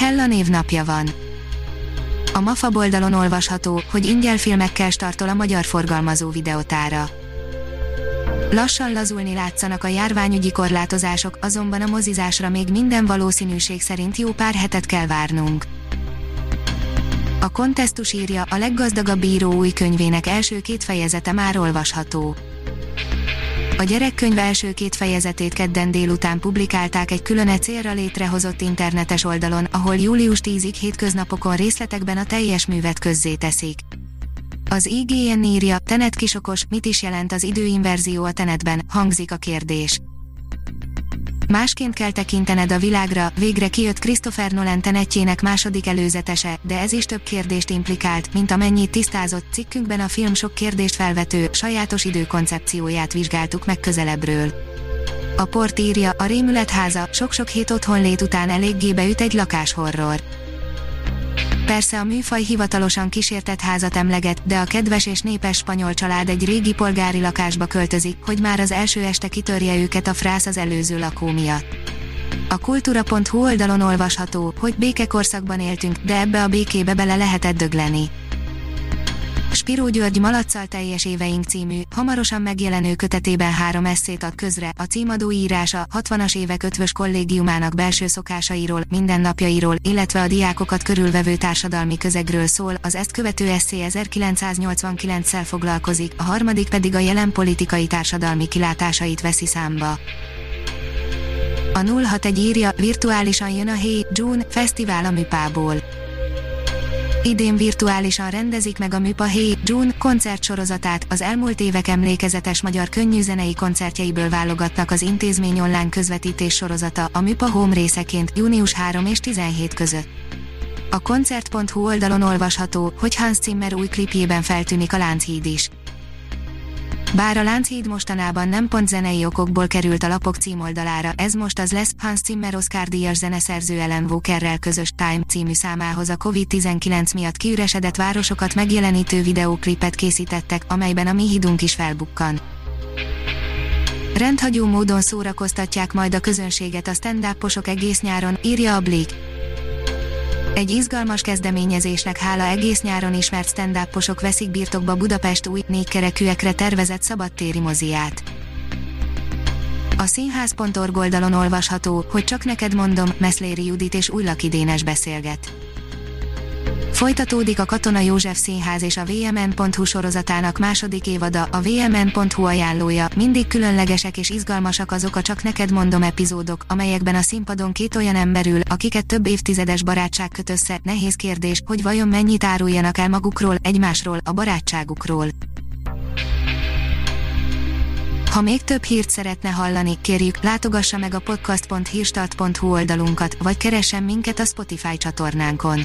Hella névnapja van. A MAFA oldalon olvasható, hogy ingyen filmekkel startol a magyar forgalmazó videotára. Lassan lazulni látszanak a járványügyi korlátozások, azonban a mozizásra még minden valószínűség szerint jó pár hetet kell várnunk. A kontesztus írja, a leggazdagabb író új könyvének első két fejezete már olvasható. A gyerekkönyv első két fejezetét kedden délután publikálták egy külön célra létrehozott internetes oldalon, ahol július 10-ig hétköznapokon részletekben a teljes művet közzé teszik. Az IGN írja, Tenet kisokos, mit is jelent az időinverzió a Tenetben, hangzik a kérdés. Másként kell tekintened a világra, végre kijött Christopher Nolan tenetjének második előzetese, de ez is több kérdést implikált, mint amennyit tisztázott cikkünkben a film sok kérdést felvető, sajátos időkoncepcióját vizsgáltuk meg közelebbről. A port írja, a rémületháza sok-sok hét otthonlét után eléggé beüt egy lakáshorror. Persze a műfaj hivatalosan kísértett házat emleget, de a kedves és népes spanyol család egy régi polgári lakásba költözik, hogy már az első este kitörje őket a frász az előző lakó miatt. A kultúra.hu oldalon olvasható, hogy békekorszakban éltünk, de ebbe a békébe bele lehetett dögleni. Spiró György Malacsal teljes éveink című, hamarosan megjelenő kötetében három eszét ad közre, a címadó írása 60-as évek ötvös kollégiumának belső szokásairól, mindennapjairól, illetve a diákokat körülvevő társadalmi közegről szól, az ezt követő eszé 1989-szel foglalkozik, a harmadik pedig a jelen politikai társadalmi kilátásait veszi számba. A 061 írja, virtuálisan jön a Hey June fesztivál a műpából. Idén virtuálisan rendezik meg a Műpa Hey June koncertsorozatát, az elmúlt évek emlékezetes magyar könnyűzenei koncertjeiből válogatnak az intézmény online közvetítés sorozata, a Műpa Home részeként, június 3 és 17 között. A koncert.hu oldalon olvasható, hogy Hans Zimmer új klipjében feltűnik a Lánchíd is. Bár a Lánchíd mostanában nem pont zenei okokból került a lapok címoldalára, ez most az lesz, Hans Zimmer Oscar díjas zeneszerző Ellen Walkerrel közös Time című számához a Covid-19 miatt kiüresedett városokat megjelenítő videóklipet készítettek, amelyben a mi hídunk is felbukkan. Rendhagyó módon szórakoztatják majd a közönséget a stand egész nyáron, írja a Blick. Egy izgalmas kezdeményezésnek hála egész nyáron ismert stand veszik birtokba Budapest új, négykerekűekre tervezett szabadtéri moziát. A színház.org oldalon olvasható, hogy csak neked mondom, Meszléri Judit és Újlaki Dénes beszélget. Folytatódik a Katona József Színház és a VMN.hu sorozatának második évada, a VMN.hu ajánlója, mindig különlegesek és izgalmasak azok a Csak neked mondom epizódok, amelyekben a színpadon két olyan ember ül, akiket több évtizedes barátság köt össze, nehéz kérdés, hogy vajon mennyit áruljanak el magukról, egymásról, a barátságukról. Ha még több hírt szeretne hallani, kérjük, látogassa meg a podcast.hírstart.hu oldalunkat, vagy keressen minket a Spotify csatornánkon